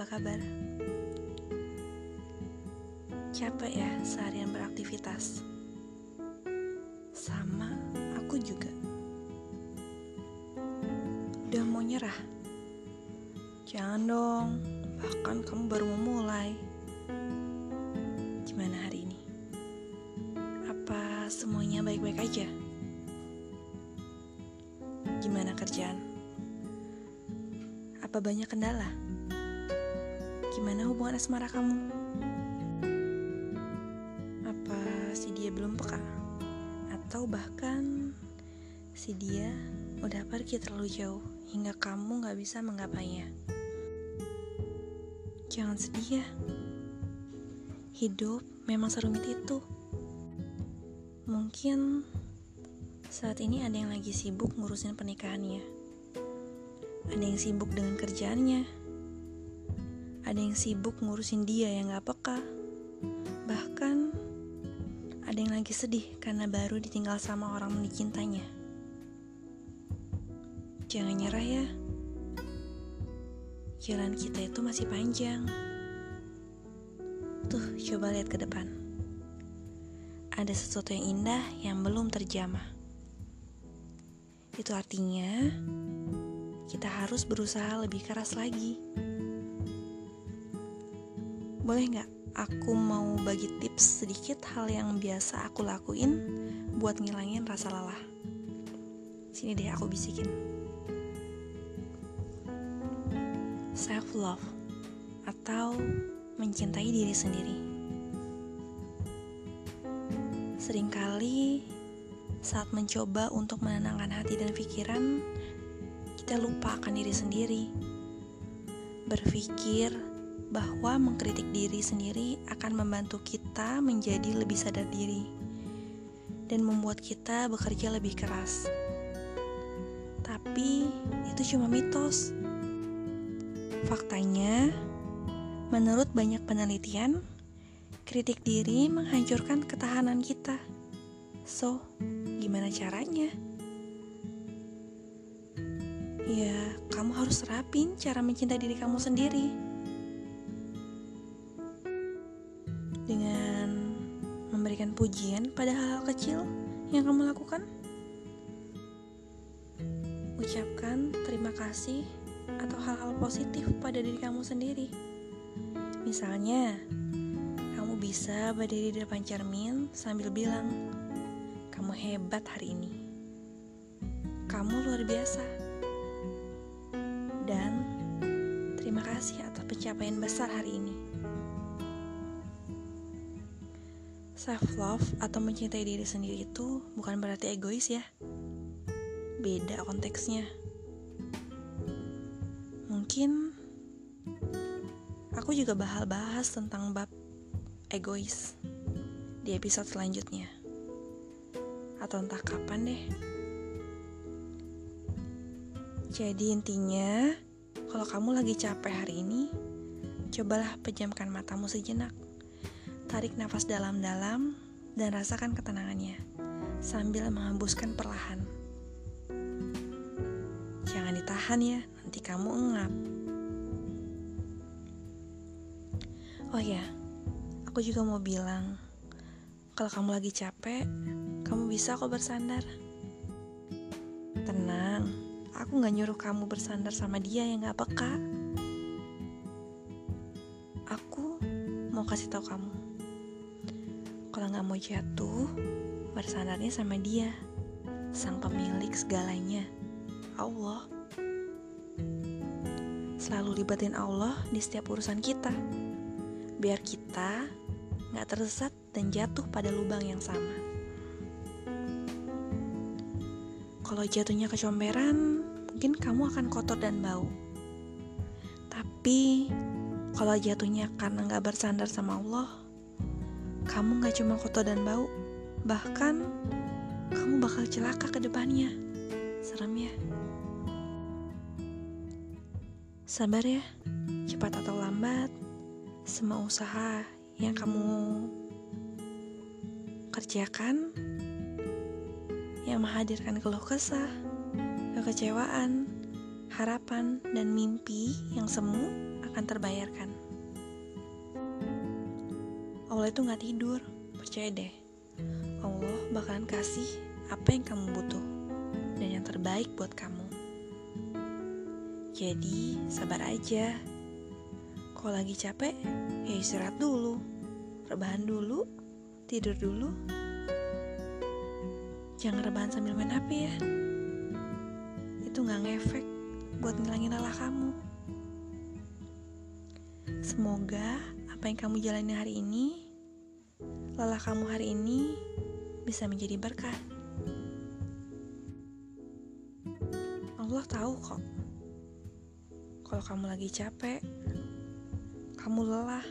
apa kabar? Capek ya seharian beraktivitas? Sama, aku juga. Udah mau nyerah? Jangan dong, bahkan kamu baru memulai. Gimana hari ini? Apa semuanya baik-baik aja? Gimana kerjaan? Apa banyak kendala? Gimana hubungan asmara kamu? Apa si dia belum peka? Atau bahkan si dia udah pergi terlalu jauh hingga kamu gak bisa menggapainya? Jangan sedih ya. Hidup memang serumit itu. Mungkin saat ini ada yang lagi sibuk ngurusin pernikahannya. Ada yang sibuk dengan kerjaannya. Ada yang sibuk ngurusin dia yang gak peka. Bahkan ada yang lagi sedih karena baru ditinggal sama orang yang dicintanya. Jangan nyerah ya. Jalan kita itu masih panjang. Tuh, coba lihat ke depan. Ada sesuatu yang indah yang belum terjamah. Itu artinya kita harus berusaha lebih keras lagi. Boleh nggak aku mau bagi tips sedikit hal yang biasa aku lakuin buat ngilangin rasa lelah? Sini deh aku bisikin. Self love atau mencintai diri sendiri. Seringkali saat mencoba untuk menenangkan hati dan pikiran, kita lupa akan diri sendiri. Berpikir bahwa mengkritik diri sendiri akan membantu kita menjadi lebih sadar diri dan membuat kita bekerja lebih keras. Tapi itu cuma mitos. Faktanya, menurut banyak penelitian, kritik diri menghancurkan ketahanan kita. So, gimana caranya? Ya, kamu harus terapin cara mencintai diri kamu sendiri. Pujian pada hal-hal kecil yang kamu lakukan. Ucapkan terima kasih atau hal-hal positif pada diri kamu sendiri. Misalnya, kamu bisa berdiri di depan cermin sambil bilang, "Kamu hebat hari ini. Kamu luar biasa." Dan terima kasih atas pencapaian besar hari ini. Self love atau mencintai diri sendiri itu bukan berarti egois ya. Beda konteksnya. Mungkin aku juga bakal bahas tentang bab egois di episode selanjutnya. Atau entah kapan deh. Jadi intinya, kalau kamu lagi capek hari ini, cobalah pejamkan matamu sejenak. Tarik nafas dalam-dalam dan rasakan ketenangannya sambil menghembuskan perlahan. Jangan ditahan ya, nanti kamu engap. Oh ya, aku juga mau bilang, kalau kamu lagi capek, kamu bisa kok bersandar. Tenang, aku gak nyuruh kamu bersandar sama dia yang gak peka. Aku mau kasih tahu kamu, kalau gak mau jatuh, bersandarnya sama dia, sang pemilik segalanya, Allah. Selalu libatin Allah di setiap urusan kita, biar kita gak tersesat dan jatuh pada lubang yang sama. Kalau jatuhnya kecomberan, mungkin kamu akan kotor dan bau. Tapi, kalau jatuhnya karena gak bersandar sama Allah, kamu gak cuma kotor dan bau, bahkan kamu bakal celaka ke depannya. Serem ya? Sabar ya, cepat atau lambat, semua usaha yang kamu kerjakan yang menghadirkan keluh kesah, kekecewaan, harapan, dan mimpi yang semu akan terbayarkan. Allah itu gak tidur, percaya deh. Allah bakalan kasih apa yang kamu butuh dan yang terbaik buat kamu. Jadi, sabar aja. Kalau lagi capek, ya istirahat dulu. Rebahan dulu, tidur dulu. Jangan rebahan sambil main HP ya. Itu gak ngefek buat ngilangin lelah kamu. Semoga apa yang kamu jalani hari ini, lelah kamu hari ini bisa menjadi berkah. Allah tahu kok, kalau kamu lagi capek, kamu lelah,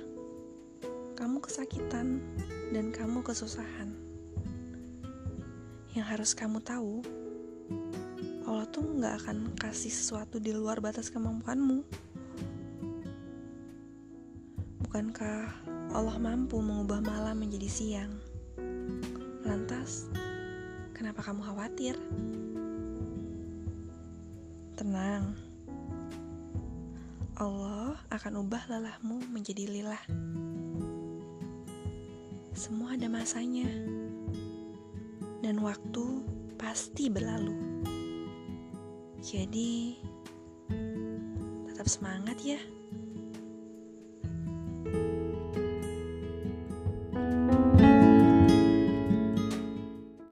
kamu kesakitan, dan kamu kesusahan. Yang harus kamu tahu, Allah tuh nggak akan kasih sesuatu di luar batas kemampuanmu. Bukankah Allah mampu mengubah malam menjadi siang? Lantas, kenapa kamu khawatir? Tenang, Allah akan ubah lelahmu menjadi lilah. Semua ada masanya, dan waktu pasti berlalu. Jadi, tetap semangat ya.